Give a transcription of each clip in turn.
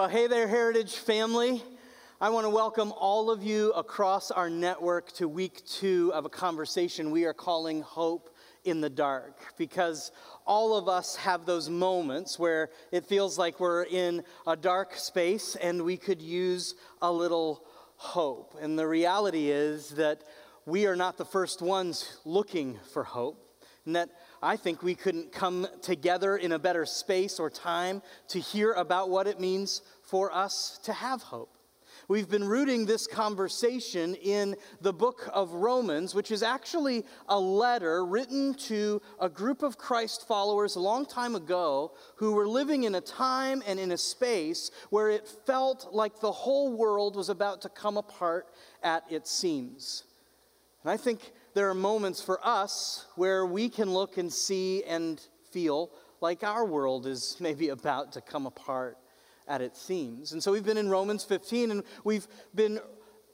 Well, hey there, Heritage family. I want to welcome all of you across our network to week two of a conversation we are calling Hope in the Dark because all of us have those moments where it feels like we're in a dark space and we could use a little hope. And the reality is that we are not the first ones looking for hope, and that I think we couldn't come together in a better space or time to hear about what it means for us to have hope. We've been rooting this conversation in the book of Romans, which is actually a letter written to a group of Christ followers a long time ago who were living in a time and in a space where it felt like the whole world was about to come apart at its seams. And I think there are moments for us where we can look and see and feel like our world is maybe about to come apart at its seams. And so we've been in Romans 15 and we've been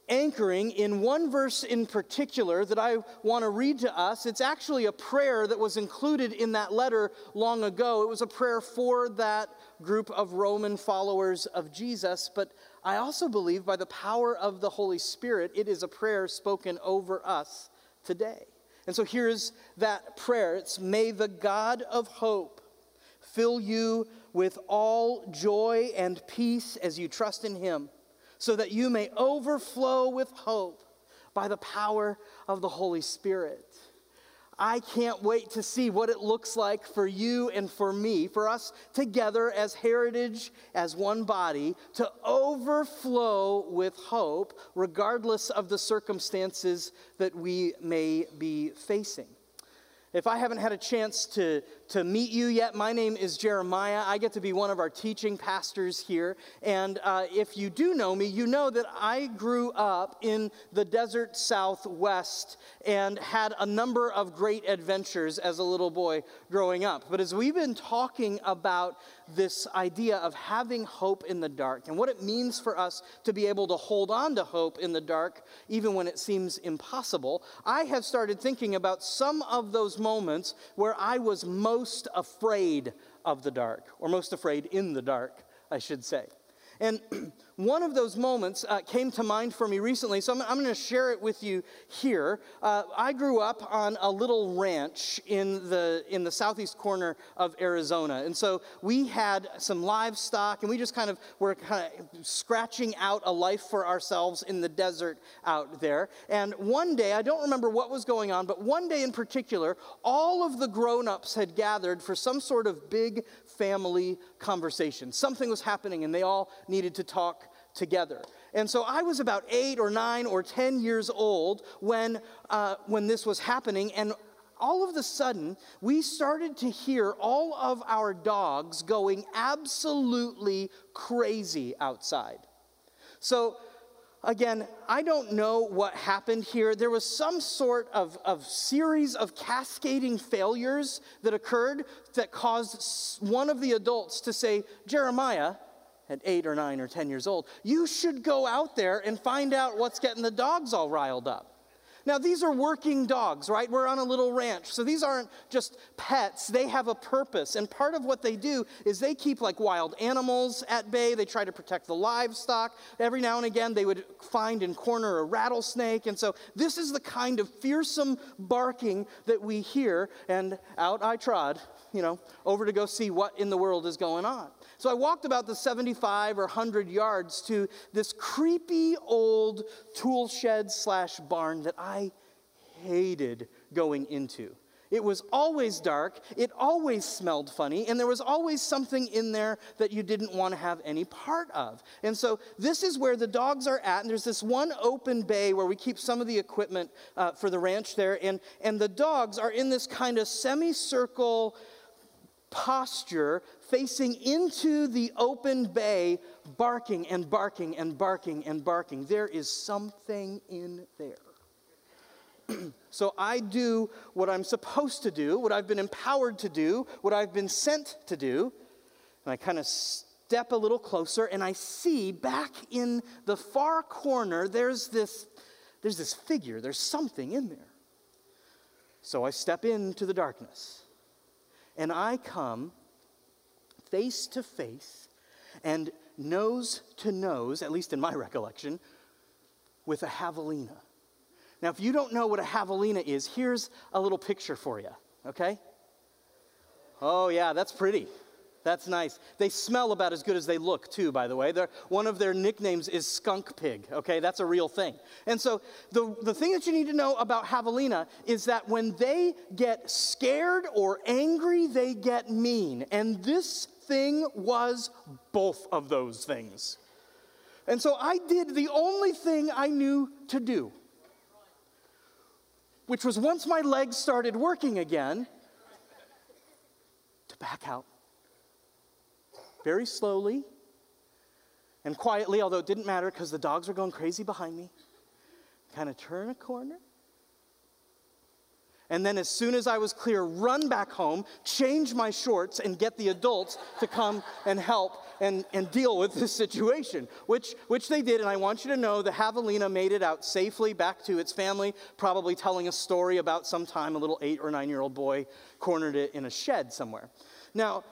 anchoring in one verse in particular that I want to read to us. It's actually a prayer that was included in that letter long ago. It was a prayer for that group of Roman followers of Jesus, but I also believe by the power of the Holy Spirit, it is a prayer spoken over us today. And so here's that prayer it's May the God of hope fill you with all joy and peace as you trust in him, so that you may overflow with hope by the power of the Holy Spirit. I can't wait to see what it looks like for you and for me, for us together as heritage, as one body, to overflow with hope, regardless of the circumstances that we may be facing. If I haven't had a chance to, to meet you yet, my name is Jeremiah. I get to be one of our teaching pastors here. And uh, if you do know me, you know that I grew up in the desert southwest and had a number of great adventures as a little boy growing up. But as we've been talking about this idea of having hope in the dark and what it means for us to be able to hold on to hope in the dark, even when it seems impossible, I have started thinking about some of those moments where I was most afraid of the dark, or most afraid in the dark, I should say. And one of those moments uh, came to mind for me recently, so I'm, I'm going to share it with you here. Uh, I grew up on a little ranch in the, in the southeast corner of Arizona. And so we had some livestock, and we just kind of were kind of scratching out a life for ourselves in the desert out there. And one day, I don't remember what was going on, but one day in particular, all of the grown ups had gathered for some sort of big family conversation. Something was happening, and they all needed to talk together. And so I was about eight or nine or 10 years old when, uh, when this was happening. And all of a sudden, we started to hear all of our dogs going absolutely crazy outside. So, again, I don't know what happened here. There was some sort of, of series of cascading failures that occurred that caused one of the adults to say, Jeremiah, at eight or nine or 10 years old, you should go out there and find out what's getting the dogs all riled up. Now, these are working dogs, right? We're on a little ranch. So these aren't just pets, they have a purpose. And part of what they do is they keep like wild animals at bay. They try to protect the livestock. Every now and again, they would find and corner a rattlesnake. And so this is the kind of fearsome barking that we hear. And out I trod, you know, over to go see what in the world is going on. So I walked about the 75 or 100 yards to this creepy old tool shed slash barn that I hated going into. It was always dark, it always smelled funny, and there was always something in there that you didn't want to have any part of. And so, this is where the dogs are at, and there's this one open bay where we keep some of the equipment uh, for the ranch there, and, and the dogs are in this kind of semicircle posture facing into the open bay, barking and barking and barking and barking. There is something in there. so I do what I'm supposed to do, what I've been empowered to do, what I've been sent to do, and I kind of step a little closer and I see back in the far corner there's this there's this figure, there's something in there. So I step into the darkness and I come face to face and nose to nose, at least in my recollection, with a javelina. Now, if you don't know what a javelina is, here's a little picture for you, okay? Oh, yeah, that's pretty. That's nice. They smell about as good as they look, too, by the way. They're, one of their nicknames is skunk pig, okay? That's a real thing. And so, the, the thing that you need to know about javelina is that when they get scared or angry, they get mean. And this thing was both of those things. And so I did the only thing I knew to do, which was once my legs started working again, to back out very slowly and quietly, although it didn't matter because the dogs were going crazy behind me, kind of turn a corner and then, as soon as I was clear, run back home, change my shorts, and get the adults to come and help and, and deal with this situation, which, which they did. And I want you to know the javelina made it out safely back to its family, probably telling a story about some time a little eight or nine year old boy cornered it in a shed somewhere. Now,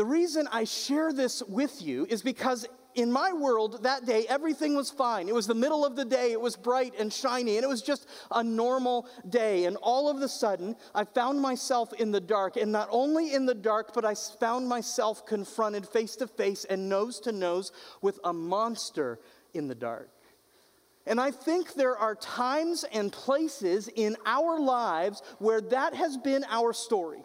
the reason I share this with you is because in my world that day, everything was fine. It was the middle of the day, it was bright and shiny, and it was just a normal day. And all of a sudden, I found myself in the dark, and not only in the dark, but I found myself confronted face to face and nose to nose with a monster in the dark. And I think there are times and places in our lives where that has been our story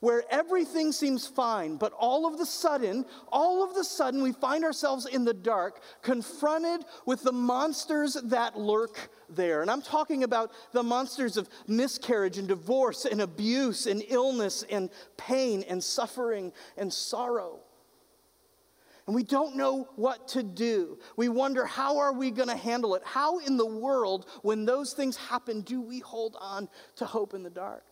where everything seems fine, but all of the sudden, all of the sudden, we find ourselves in the dark, confronted with the monsters that lurk there. And I'm talking about the monsters of miscarriage and divorce and abuse and illness and pain and suffering and sorrow. And we don't know what to do. We wonder, how are we going to handle it? How in the world, when those things happen, do we hold on to hope in the dark?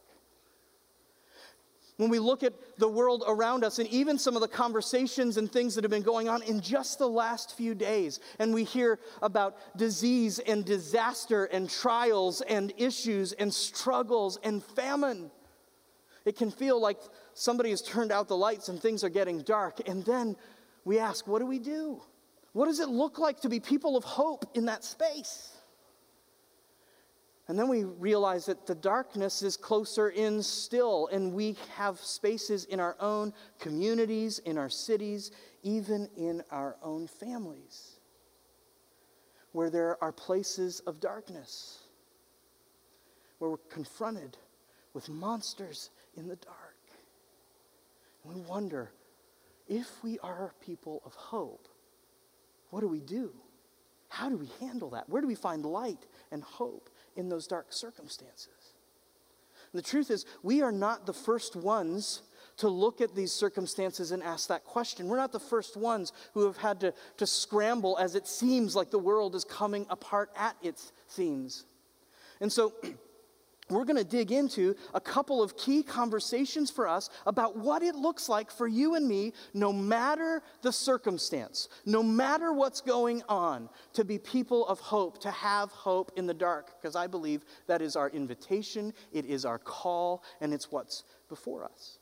When we look at the world around us and even some of the conversations and things that have been going on in just the last few days, and we hear about disease and disaster and trials and issues and struggles and famine, it can feel like somebody has turned out the lights and things are getting dark. And then we ask, what do we do? What does it look like to be people of hope in that space? And then we realize that the darkness is closer in still, and we have spaces in our own communities, in our cities, even in our own families, where there are places of darkness, where we're confronted with monsters in the dark. And we wonder if we are people of hope, what do we do? How do we handle that? Where do we find light and hope in those dark circumstances. And the truth is, we are not the first ones to look at these circumstances and ask that question. We're not the first ones who have had to, to scramble as it seems like the world is coming apart at its seams. And so, we're going to dig into a couple of key conversations for us about what it looks like for you and me, no matter the circumstance, no matter what's going on, to be people of hope, to have hope in the dark, because I believe that is our invitation, it is our call, and it's what's before us.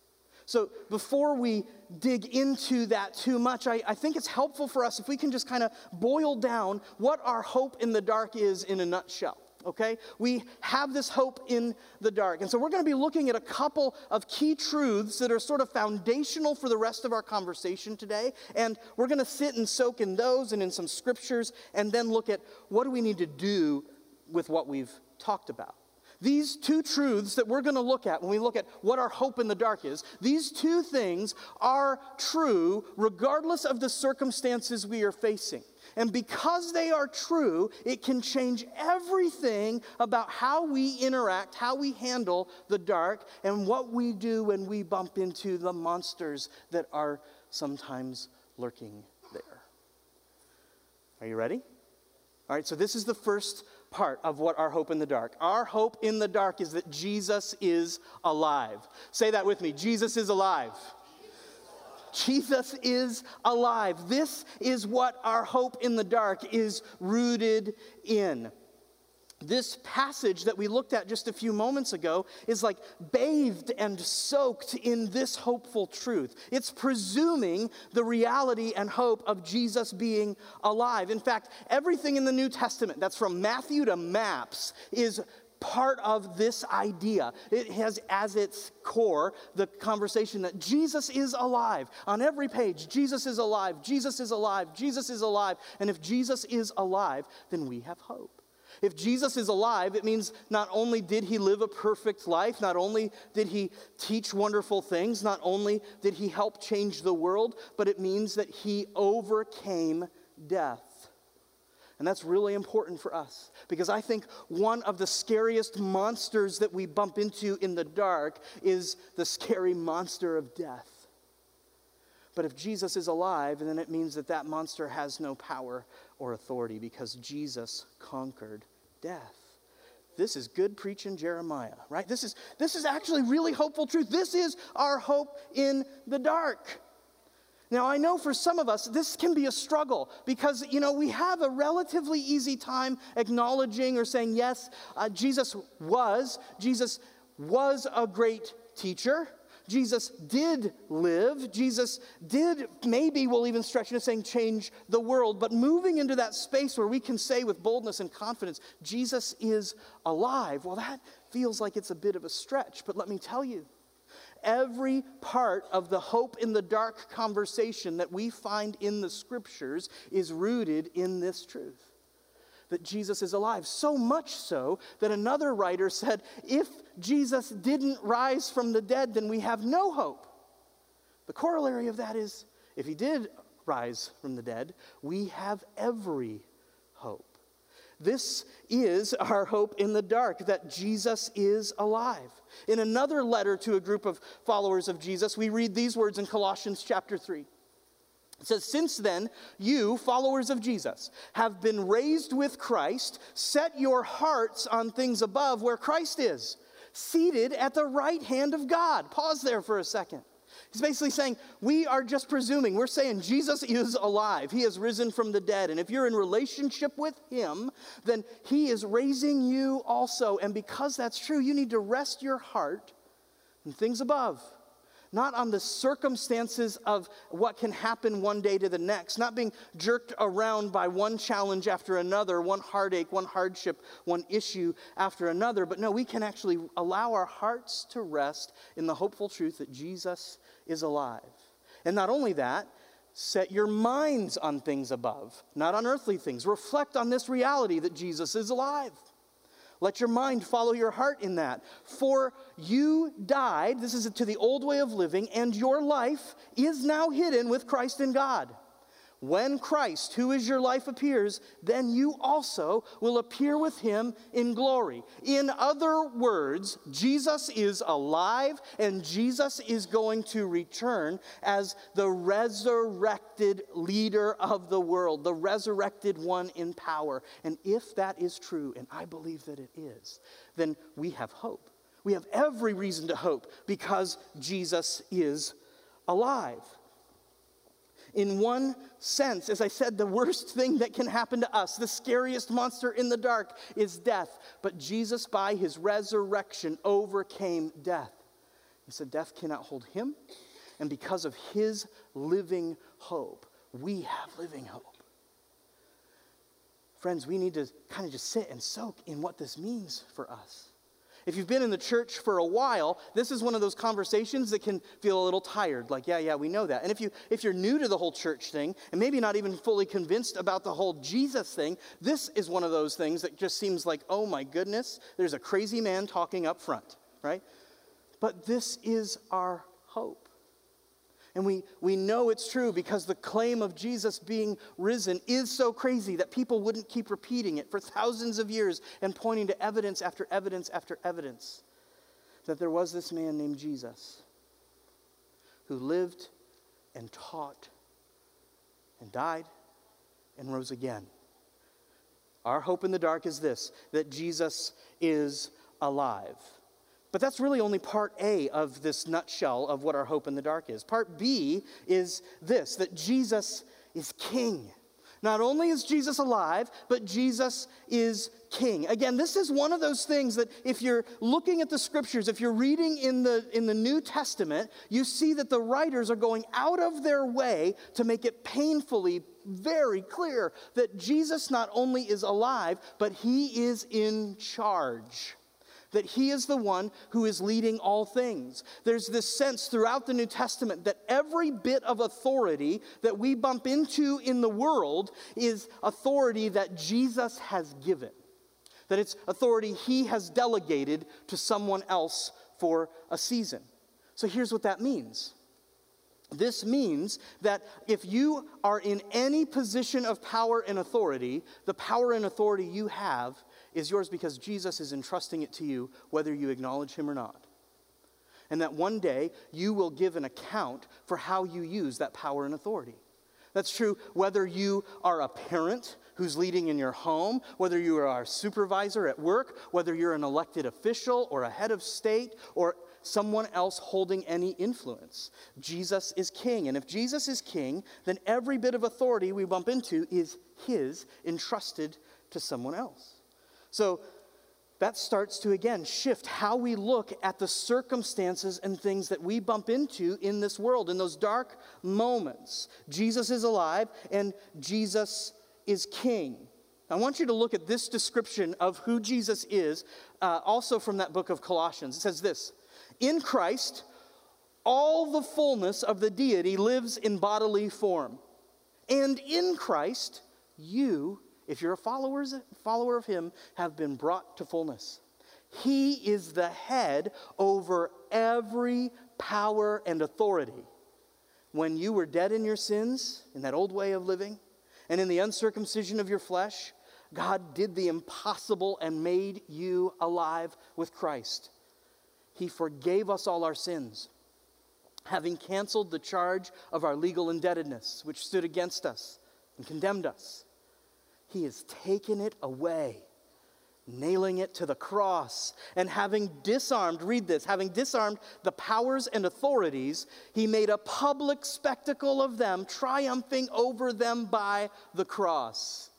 So, before we dig into that too much, I, I think it's helpful for us if we can just kind of boil down what our hope in the dark is in a nutshell okay? We have this hope in the dark. And so we're going to be looking at a couple of key truths that are sort of foundational for the rest of our conversation today. And we're going to sit and soak in those and in some scriptures and then look at what do we need to do with what we've talked about. These two truths that we're going to look at when we look at what our hope in the dark is, these two things are true regardless of the circumstances we are facing. And because they are true, it can change everything about how we interact, how we handle the dark, and what we do when we bump into the monsters that are sometimes lurking there. Are you ready? All right, so this is the first part of what our hope in the dark. Our hope in the dark is that Jesus is alive. Say that with me Jesus is alive. Jesus is alive. This is what our hope in the dark is rooted in. This passage that we looked at just a few moments ago is like bathed and soaked in this hopeful truth. It's presuming the reality and hope of Jesus being alive. In fact, everything in the New Testament, that's from Matthew to Maps, is part of this idea. It has as its core the conversation that Jesus is alive. On every page, Jesus is alive, Jesus is alive, Jesus is alive. And if Jesus is alive, then we have hope. If Jesus is alive, it means not only did he live a perfect life, not only did he teach wonderful things, not only did he help change the world, but it means that he overcame death. And that's really important for us because I think one of the scariest monsters that we bump into in the dark is the scary monster of death. But if Jesus is alive, then it means that that monster has no power or authority because Jesus conquered death. This is good preaching Jeremiah, right? This is, this is actually really hopeful truth. This is our hope in the dark. Now, I know for some of us, this can be a struggle because, you know, we have a relatively easy time acknowledging or saying, yes, uh, Jesus was, Jesus was a great teacher. Jesus did live. Jesus did, maybe we'll even stretch into saying, change the world. But moving into that space where we can say with boldness and confidence, Jesus is alive, well, that feels like it's a bit of a stretch. But let me tell you, every part of the hope in the dark conversation that we find in the scriptures is rooted in this truth that Jesus is alive. So much so that another writer said, if Jesus didn't rise from the dead, then we have no hope. The corollary of that is, if he did rise from the dead, we have every hope. This is our hope in the dark, that Jesus is alive. In another letter to a group of followers of Jesus, we read these words in Colossians chapter 3. It says, Since then, you, followers of Jesus, have been raised with Christ. Set your hearts on things above where Christ is, seated at the right hand of God. Pause there for a second. He's basically saying, We are just presuming. We're saying Jesus is alive. He has risen from the dead. And if you're in relationship with Him, then He is raising you also. And because that's true, you need to rest your heart in things above not on the circumstances of what can happen one day to the next, not being jerked around by one challenge after another, one heartache, one hardship, one issue after another. But no, we can actually allow our hearts to rest in the hopeful truth that Jesus is alive. And not only that, set your minds on things above, not on earthly things. Reflect on this reality that Jesus is alive. Let your mind follow your heart in that. For you died, this is to the old way of living, and your life is now hidden with Christ in God. When Christ, who is your life, appears, then you also will appear with him in glory. In other words, Jesus is alive and Jesus is going to return as the resurrected leader of the world, the resurrected one in power. And if that is true, and I believe that it is, then we have hope. We have every reason to hope because Jesus is alive in one sense, as I said, the worst thing that can happen to us, the scariest monster in the dark, is death. But Jesus, by his resurrection, overcame death. He said, Death cannot hold him. And because of his living hope, we have living hope. Friends, we need to kind of just sit and soak in what this means for us. If you've been in the church for a while, this is one of those conversations that can feel a little tired. Like, yeah, yeah, we know that. And if, you, if you're new to the whole church thing and maybe not even fully convinced about the whole Jesus thing, this is one of those things that just seems like, oh my goodness, there's a crazy man talking up front, right? But this is our hope. And we, we know it's true because the claim of Jesus being risen is so crazy that people wouldn't keep repeating it for thousands of years and pointing to evidence after evidence after evidence that there was this man named Jesus who lived and taught and died and rose again. Our hope in the dark is this that Jesus is alive. But that's really only part A of this nutshell of what our hope in the dark is. Part B is this that Jesus is king. Not only is Jesus alive, but Jesus is king. Again, this is one of those things that if you're looking at the scriptures, if you're reading in the, in the New Testament, you see that the writers are going out of their way to make it painfully very clear that Jesus not only is alive, but he is in charge that he is the one who is leading all things. There's this sense throughout the New Testament that every bit of authority that we bump into in the world is authority that Jesus has given, that it's authority he has delegated to someone else for a season. So here's what that means. This means that if you are in any position of power and authority, the power and authority you have is yours because Jesus is entrusting it to you, whether you acknowledge him or not. And that one day you will give an account for how you use that power and authority. That's true whether you are a parent who's leading in your home, whether you are a supervisor at work, whether you're an elected official or a head of state or someone else holding any influence. Jesus is king. And if Jesus is king, then every bit of authority we bump into is his, entrusted to someone else. So that starts to again shift how we look at the circumstances and things that we bump into in this world, in those dark moments. Jesus is alive and Jesus is king. I want you to look at this description of who Jesus is, uh, also from that book of Colossians. It says this In Christ, all the fullness of the deity lives in bodily form. And in Christ, you if you're a follower of him, have been brought to fullness. He is the head over every power and authority. When you were dead in your sins, in that old way of living, and in the uncircumcision of your flesh, God did the impossible and made you alive with Christ. He forgave us all our sins, having canceled the charge of our legal indebtedness, which stood against us and condemned us. He has taken it away, nailing it to the cross. And having disarmed, read this, having disarmed the powers and authorities, he made a public spectacle of them, triumphing over them by the cross.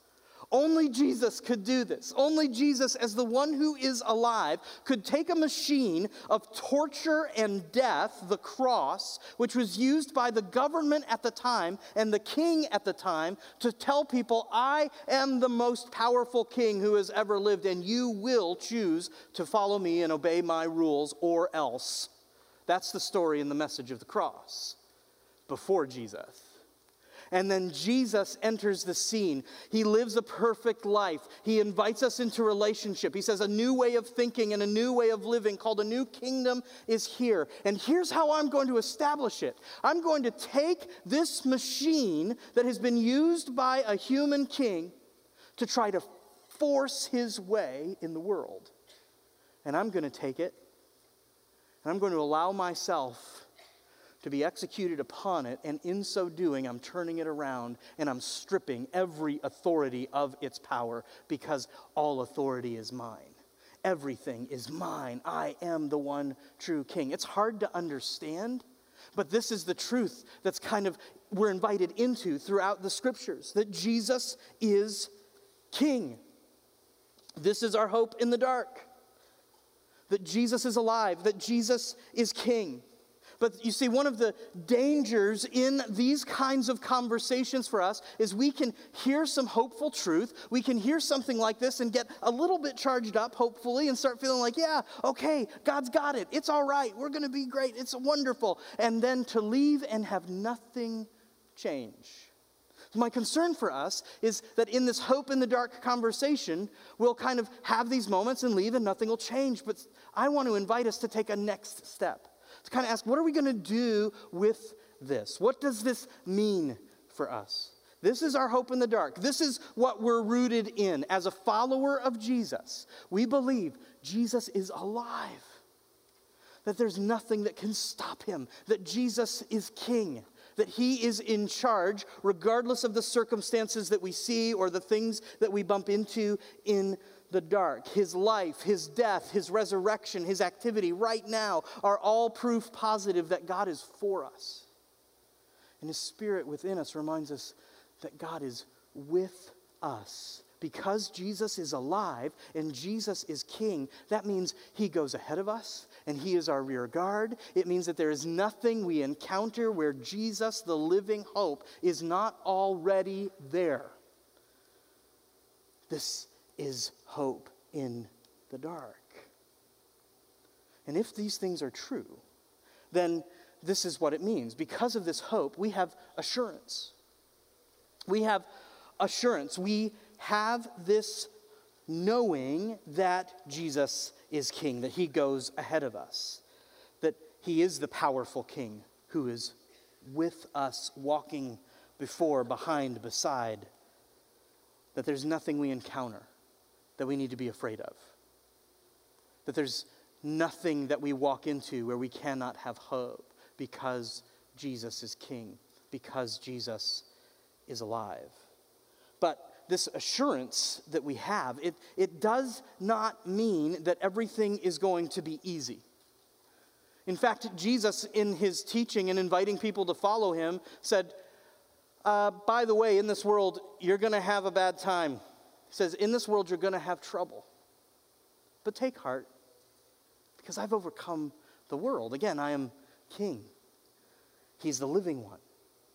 Only Jesus could do this. Only Jesus, as the one who is alive, could take a machine of torture and death, the cross, which was used by the government at the time and the king at the time, to tell people, I am the most powerful king who has ever lived, and you will choose to follow me and obey my rules, or else. That's the story and the message of the cross before Jesus. And then Jesus enters the scene. He lives a perfect life. He invites us into relationship. He says, A new way of thinking and a new way of living called a new kingdom is here. And here's how I'm going to establish it I'm going to take this machine that has been used by a human king to try to force his way in the world. And I'm going to take it and I'm going to allow myself to be executed upon it, and in so doing, I'm turning it around and I'm stripping every authority of its power because all authority is mine. Everything is mine. I am the one true king. It's hard to understand, but this is the truth that's kind of we're invited into throughout the scriptures that Jesus is king. This is our hope in the dark. That Jesus is alive, that Jesus is king. But you see, one of the dangers in these kinds of conversations for us is we can hear some hopeful truth. We can hear something like this and get a little bit charged up, hopefully, and start feeling like, yeah, okay, God's got it. It's all right. We're going to be great. It's wonderful. And then to leave and have nothing change. My concern for us is that in this hope in the dark conversation, we'll kind of have these moments and leave and nothing will change. But I want to invite us to take a next step to kind of ask, what are we going to do with this? What does this mean for us? This is our hope in the dark. This is what we're rooted in. As a follower of Jesus, we believe Jesus is alive, that there's nothing that can stop him, that Jesus is king, that he is in charge, regardless of the circumstances that we see or the things that we bump into in the dark. His life, his death, his resurrection, his activity right now are all proof positive that God is for us. And his spirit within us reminds us that God is with us. Because Jesus is alive and Jesus is king, that means he goes ahead of us and he is our rear guard. It means that there is nothing we encounter where Jesus, the living hope, is not already there. This is hope in the dark. And if these things are true, then this is what it means. Because of this hope, we have assurance. We have assurance. We have this knowing that Jesus is king, that he goes ahead of us, that he is the powerful king who is with us, walking before, behind, beside, that there's nothing we encounter that we need to be afraid of, that there's nothing that we walk into where we cannot have hope because Jesus is king, because Jesus is alive. But this assurance that we have, it, it does not mean that everything is going to be easy. In fact, Jesus, in his teaching and inviting people to follow him, said, uh, By the way, in this world, you're going to have a bad time. He says, In this world, you're going to have trouble. But take heart, because I've overcome the world. Again, I am king, he's the living one.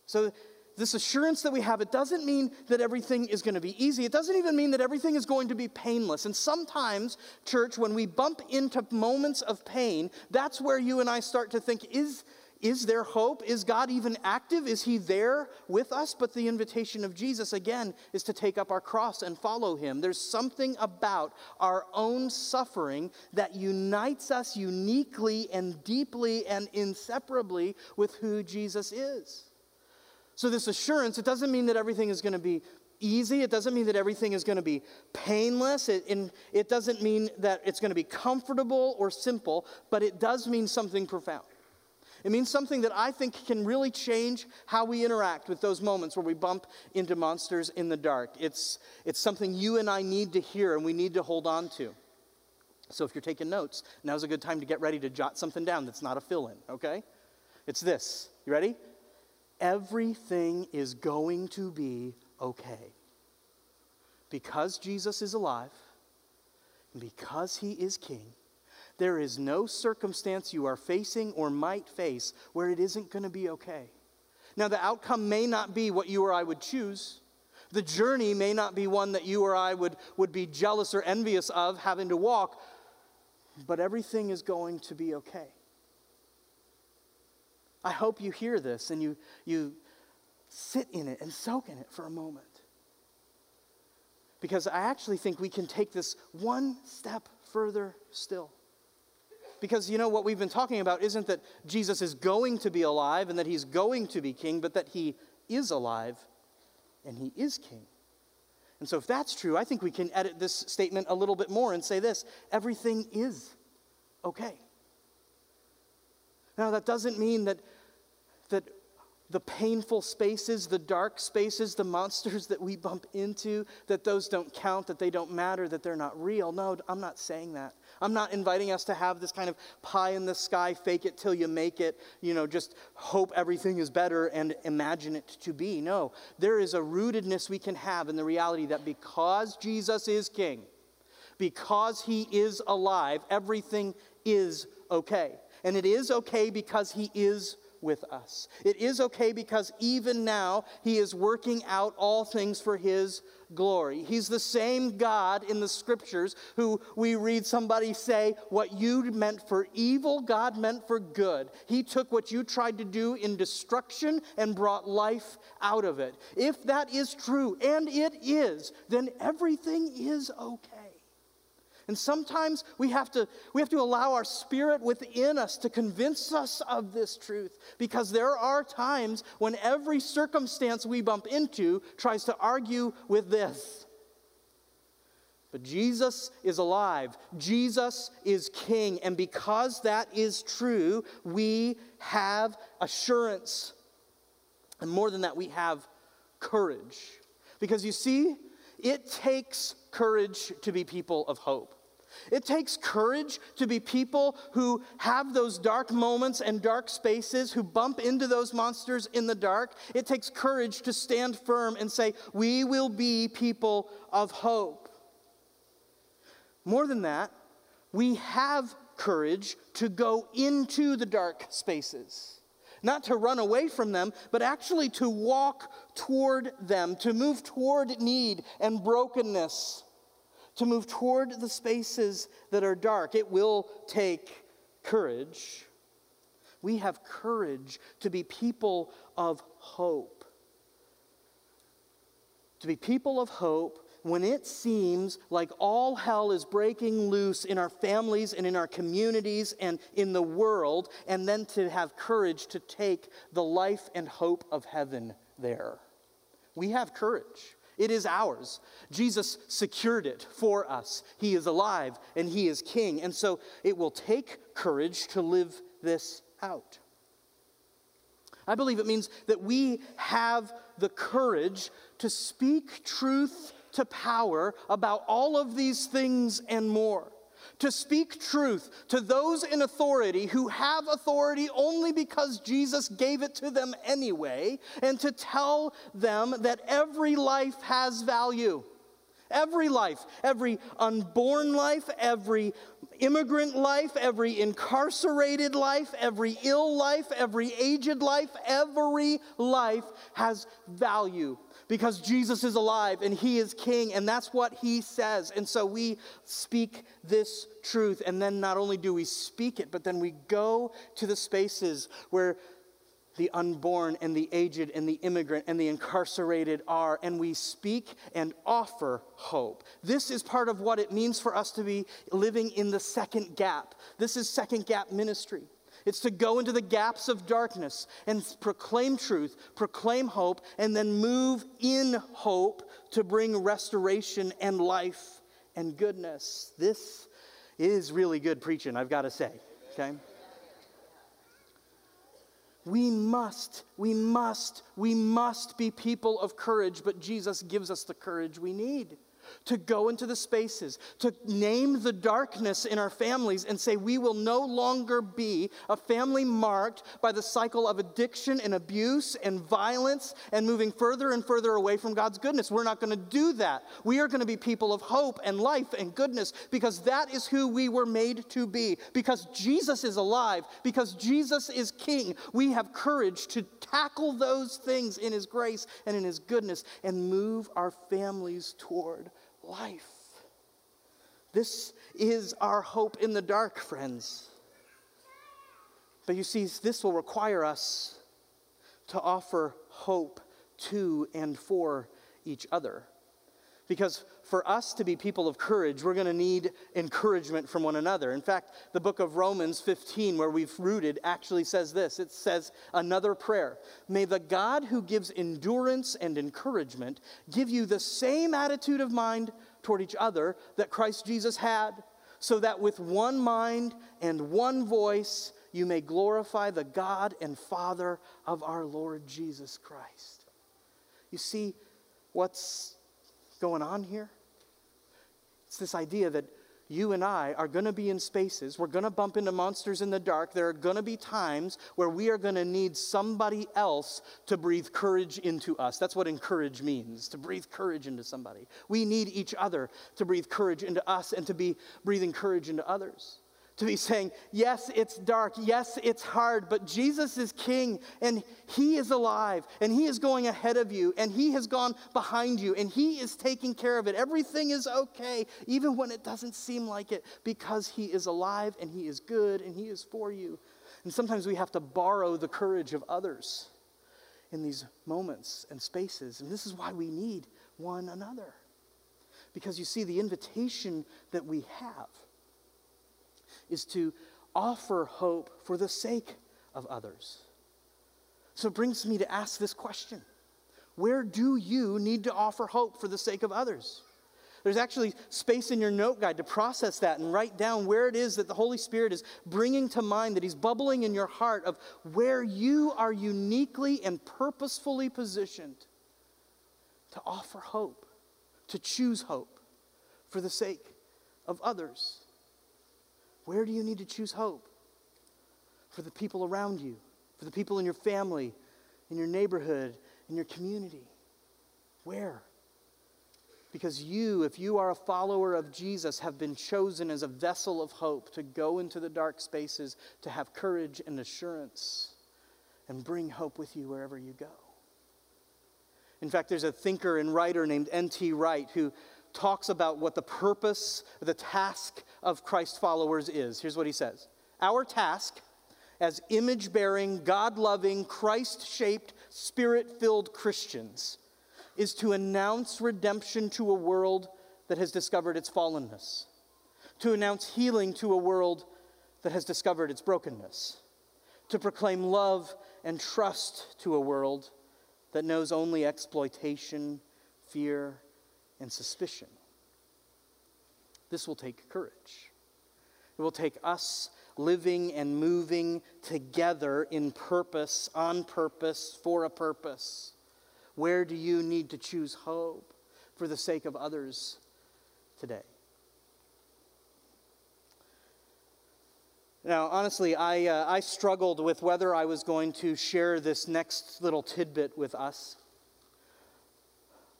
So this assurance that we have, it doesn't mean that everything is going to be easy. It doesn't even mean that everything is going to be painless. And sometimes, church, when we bump into moments of pain, that's where you and I start to think is, is there hope? Is God even active? Is He there with us? But the invitation of Jesus, again, is to take up our cross and follow Him. There's something about our own suffering that unites us uniquely and deeply and inseparably with who Jesus is. So, this assurance, it doesn't mean that everything is going to be easy. It doesn't mean that everything is going to be painless. It, it doesn't mean that it's going to be comfortable or simple, but it does mean something profound. It means something that I think can really change how we interact with those moments where we bump into monsters in the dark. It's, it's something you and I need to hear and we need to hold on to. So if you're taking notes, now's a good time to get ready to jot something down that's not a fill in, okay? It's this. You ready? everything is going to be okay. Because Jesus is alive, because he is king, there is no circumstance you are facing or might face where it isn't going to be okay. Now, the outcome may not be what you or I would choose. The journey may not be one that you or I would, would be jealous or envious of having to walk, but everything is going to be okay. I hope you hear this and you, you sit in it and soak in it for a moment. Because I actually think we can take this one step further still. Because you know what we've been talking about isn't that Jesus is going to be alive and that he's going to be king, but that he is alive and he is king. And so, if that's true, I think we can edit this statement a little bit more and say this everything is okay. Now, that doesn't mean that that the painful spaces, the dark spaces, the monsters that we bump into, that those don't count, that they don't matter, that they're not real. No, I'm not saying that. I'm not inviting us to have this kind of pie in the sky, fake it till you make it, you know, just hope everything is better and imagine it to be. No, there is a rootedness we can have in the reality that because Jesus is king, because he is alive, everything is okay. And it is okay because he is with us. It is okay because even now he is working out all things for his glory. He's the same God in the scriptures who we read somebody say, What you meant for evil, God meant for good. He took what you tried to do in destruction and brought life out of it. If that is true, and it is, then everything is okay. And sometimes we have, to, we have to allow our spirit within us to convince us of this truth because there are times when every circumstance we bump into tries to argue with this. But Jesus is alive. Jesus is king. And because that is true, we have assurance. And more than that, we have courage. Because you see, it takes courage to be people of hope. It takes courage to be people who have those dark moments and dark spaces, who bump into those monsters in the dark. It takes courage to stand firm and say, We will be people of hope. More than that, we have courage to go into the dark spaces. Not to run away from them, but actually to walk toward them, to move toward need and brokenness to move toward the spaces that are dark. It will take courage. We have courage to be people of hope. To be people of hope when it seems like all hell is breaking loose in our families and in our communities and in the world, and then to have courage to take the life and hope of heaven there. We have courage. It is ours. Jesus secured it for us. He is alive and He is King. And so it will take courage to live this out. I believe it means that we have the courage to speak truth to power about all of these things and more to speak truth to those in authority who have authority only because Jesus gave it to them anyway, and to tell them that every life has value. Every life, every unborn life, every immigrant life, every incarcerated life, every ill life, every aged life, every life has value because Jesus is alive and he is king, and that's what he says. And so we speak this truth, and then not only do we speak it, but then we go to the spaces where the unborn and the aged and the immigrant and the incarcerated are, and we speak and offer hope. This is part of what it means for us to be living in the second gap. This is second gap ministry. It's to go into the gaps of darkness and proclaim truth, proclaim hope, and then move in hope to bring restoration and life and goodness. This is really good preaching, I've got to say. Okay? We must, we must, we must be people of courage, but Jesus gives us the courage we need to go into the spaces, to name the darkness in our families and say, we will no longer be a family marked by the cycle of addiction and abuse and violence and moving further and further away from God's goodness. We're not going to do that. We are going to be people of hope and life and goodness because that is who we were made to be. Because Jesus is alive, because Jesus is King, we have courage to tackle those things in His grace and in His goodness and move our families toward life. This is our hope in the dark, friends. But you see, this will require us to offer hope to and for each other. Because for us to be people of courage, we're going to need encouragement from one another. In fact, the book of Romans 15, where we've rooted, actually says this it says another prayer May the God who gives endurance and encouragement give you the same attitude of mind toward each other that Christ Jesus had, so that with one mind and one voice you may glorify the God and Father of our Lord Jesus Christ. You see what's going on here? It's this idea that you and I are going to be in spaces, we're going to bump into monsters in the dark. There are going to be times where we are going to need somebody else to breathe courage into us. That's what encourage means, to breathe courage into somebody. We need each other to breathe courage into us and to be breathing courage into others to be saying, Yes, it's dark. Yes, it's hard, but Jesus is King and He is alive and He is going ahead of you and He has gone behind you and He is taking care of it. Everything is okay, even when it doesn't seem like it, because He is alive and He is good and He is for you. And sometimes we have to borrow the courage of others in these moments and spaces. And this is why we need one another. Because you see, the invitation that we have is to offer hope for the sake of others. So it brings me to ask this question Where do you need to offer hope for the sake of others? There's actually space in your note guide to process that and write down where it is that the Holy Spirit is bringing to mind, that He's bubbling in your heart of where you are uniquely and purposefully positioned to offer hope, to choose hope for the sake of others. Where do you need to choose hope? For the people around you, for the people in your family, in your neighborhood, in your community. Where? Because you, if you are a follower of Jesus, have been chosen as a vessel of hope to go into the dark spaces, to have courage and assurance, and bring hope with you wherever you go. In fact, there's a thinker and writer named N.T. Wright who talks about what the purpose, the task of Christ followers is. Here's what he says Our task as image bearing, God loving, Christ shaped, spirit filled Christians is to announce redemption to a world that has discovered its fallenness, to announce healing to a world that has discovered its brokenness, to proclaim love and trust to a world that knows only exploitation, fear, and suspicion. This will take courage. It will take us living and moving together in purpose, on purpose, for a purpose. Where do you need to choose hope for the sake of others today? Now, honestly, I, uh, I struggled with whether I was going to share this next little tidbit with us.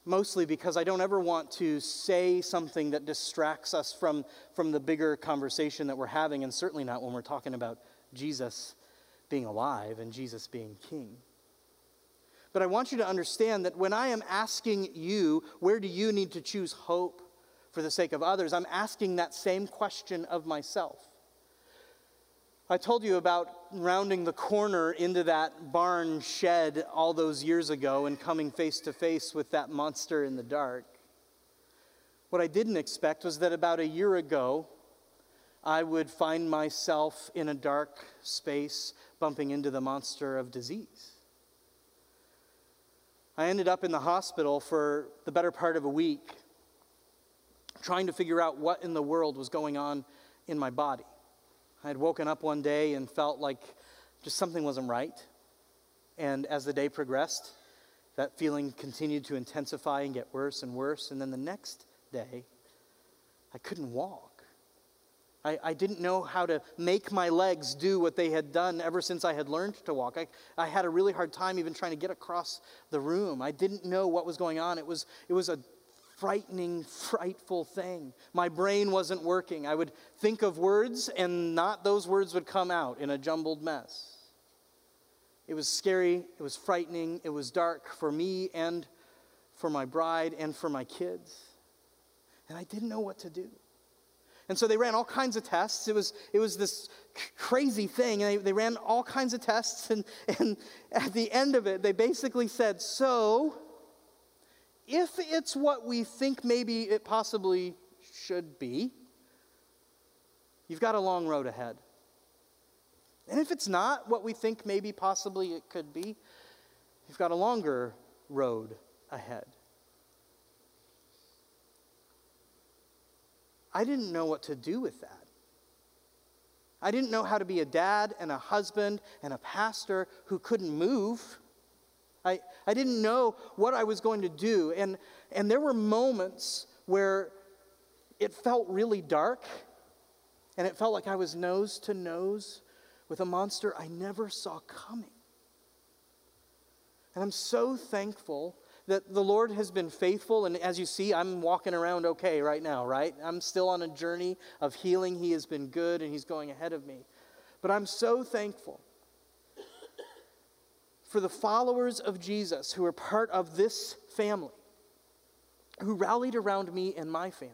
Mostly because I don't ever want to say something that distracts us from, from the bigger conversation that we're having, and certainly not when we're talking about Jesus being alive and Jesus being king. But I want you to understand that when I am asking you, where do you need to choose hope for the sake of others, I'm asking that same question of myself. I told you about rounding the corner into that barn shed all those years ago and coming face to face with that monster in the dark. What I didn't expect was that about a year ago, I would find myself in a dark space bumping into the monster of disease. I ended up in the hospital for the better part of a week trying to figure out what in the world was going on in my body. I had woken up one day and felt like just something wasn't right. And as the day progressed, that feeling continued to intensify and get worse and worse. And then the next day, I couldn't walk. I, I didn't know how to make my legs do what they had done ever since I had learned to walk. I, I had a really hard time even trying to get across the room. I didn't know what was going on. It was, it was a frightening, frightful thing. My brain wasn't working. I would think of words, and not those words would come out in a jumbled mess. It was scary, it was frightening, it was dark for me and for my bride and for my kids. And I didn't know what to do. And so they ran all kinds of tests. It was, it was this crazy thing. And they, they ran all kinds of tests. And, and at the end of it, they basically said, So, if it's what we think maybe it possibly should be, you've got a long road ahead. And if it's not what we think maybe possibly it could be, you've got a longer road ahead. I didn't know what to do with that. I didn't know how to be a dad and a husband and a pastor who couldn't move. I, I didn't know what I was going to do. And, and there were moments where it felt really dark and it felt like I was nose to nose with a monster I never saw coming. And I'm so thankful that the Lord has been faithful. And as you see, I'm walking around okay right now, right? I'm still on a journey of healing. He has been good and He's going ahead of me. But I'm so thankful for the followers of Jesus who are part of this family, who rallied around me and my family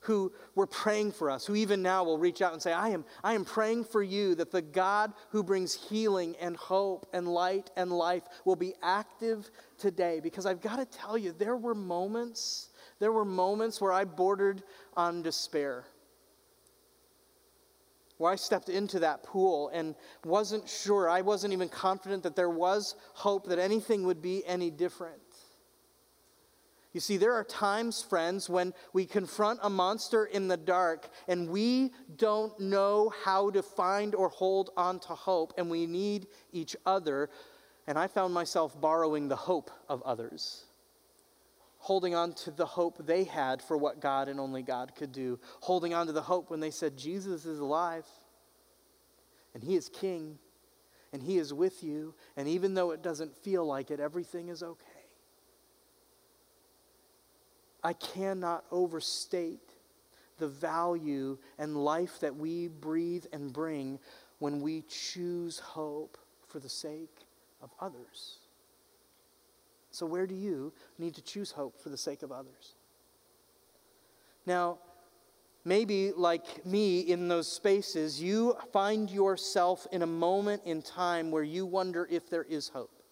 who were praying for us, who even now will reach out and say, I am, I am praying for you that the God who brings healing and hope and light and life will be active today. Because I've got to tell you, there were moments, there were moments where I bordered on despair. Where I stepped into that pool and wasn't sure, I wasn't even confident that there was hope, that anything would be any different. You see, there are times, friends, when we confront a monster in the dark and we don't know how to find or hold on to hope, and we need each other. And I found myself borrowing the hope of others, holding on to the hope they had for what God and only God could do, holding on to the hope when they said, Jesus is alive and he is king and he is with you, and even though it doesn't feel like it, everything is okay. I cannot overstate the value and life that we breathe and bring when we choose hope for the sake of others. So, where do you need to choose hope for the sake of others? Now, maybe like me in those spaces, you find yourself in a moment in time where you wonder if there is hope.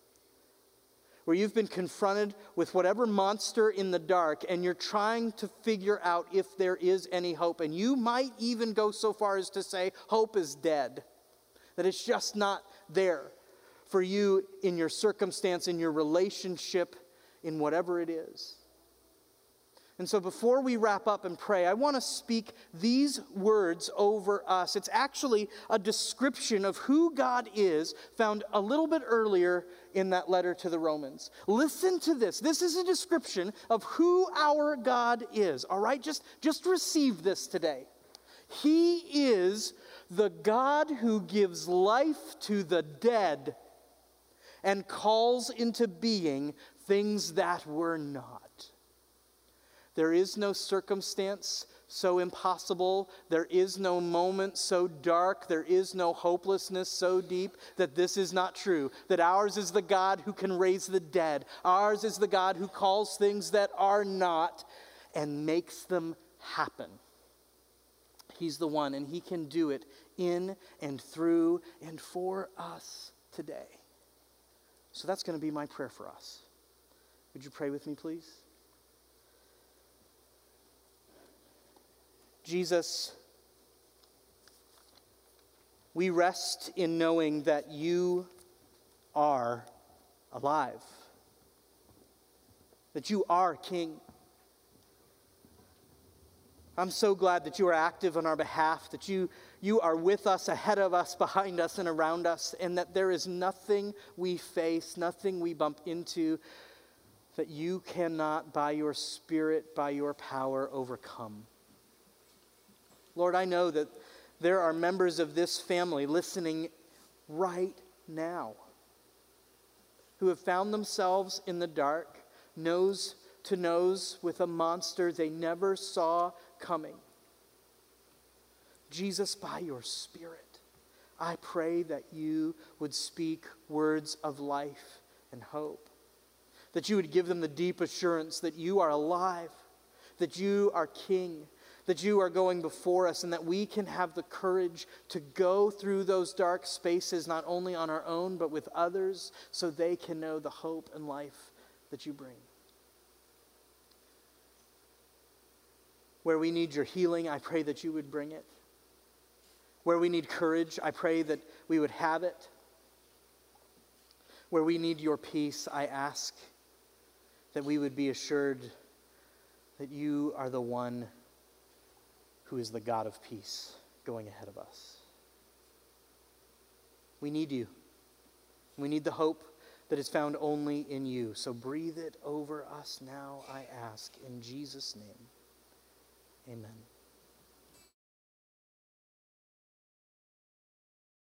Where you've been confronted with whatever monster in the dark and you're trying to figure out if there is any hope. And you might even go so far as to say, hope is dead, that it's just not there for you in your circumstance, in your relationship, in whatever it is. And so before we wrap up and pray, I want to speak these words over us. It's actually a description of who God is, found a little bit earlier in that letter to the Romans. Listen to this. This is a description of who our God is. All right? Just, just receive this today. He is the God who gives life to the dead and calls into being things that were not. There is no circumstance so impossible. There is no moment so dark. There is no hopelessness so deep that this is not true. That ours is the God who can raise the dead. Ours is the God who calls things that are not and makes them happen. He's the one, and He can do it in and through and for us today. So that's going to be my prayer for us. Would you pray with me, please? Jesus, we rest in knowing that you are alive, that you are King. I'm so glad that you are active on our behalf, that you you are with us, ahead of us, behind us, and around us, and that there is nothing we face, nothing we bump into that you cannot, by your Spirit, by your power, overcome. Lord, I know that there are members of this family listening right now who have found themselves in the dark, nose to nose with a monster they never saw coming. Jesus, by your Spirit, I pray that you would speak words of life and hope, that you would give them the deep assurance that you are alive, that you are King, that you are going before us, and that we can have the courage to go through those dark spaces, not only on our own, but with others, so they can know the hope and life that you bring. Where we need your healing, I pray that you would bring it. Where we need courage, I pray that we would have it. Where we need your peace, I ask that we would be assured that you are the one who is the God of peace going ahead of us. We need you. We need the hope that is found only in you. So breathe it over us now, I ask, in Jesus' name. Amen.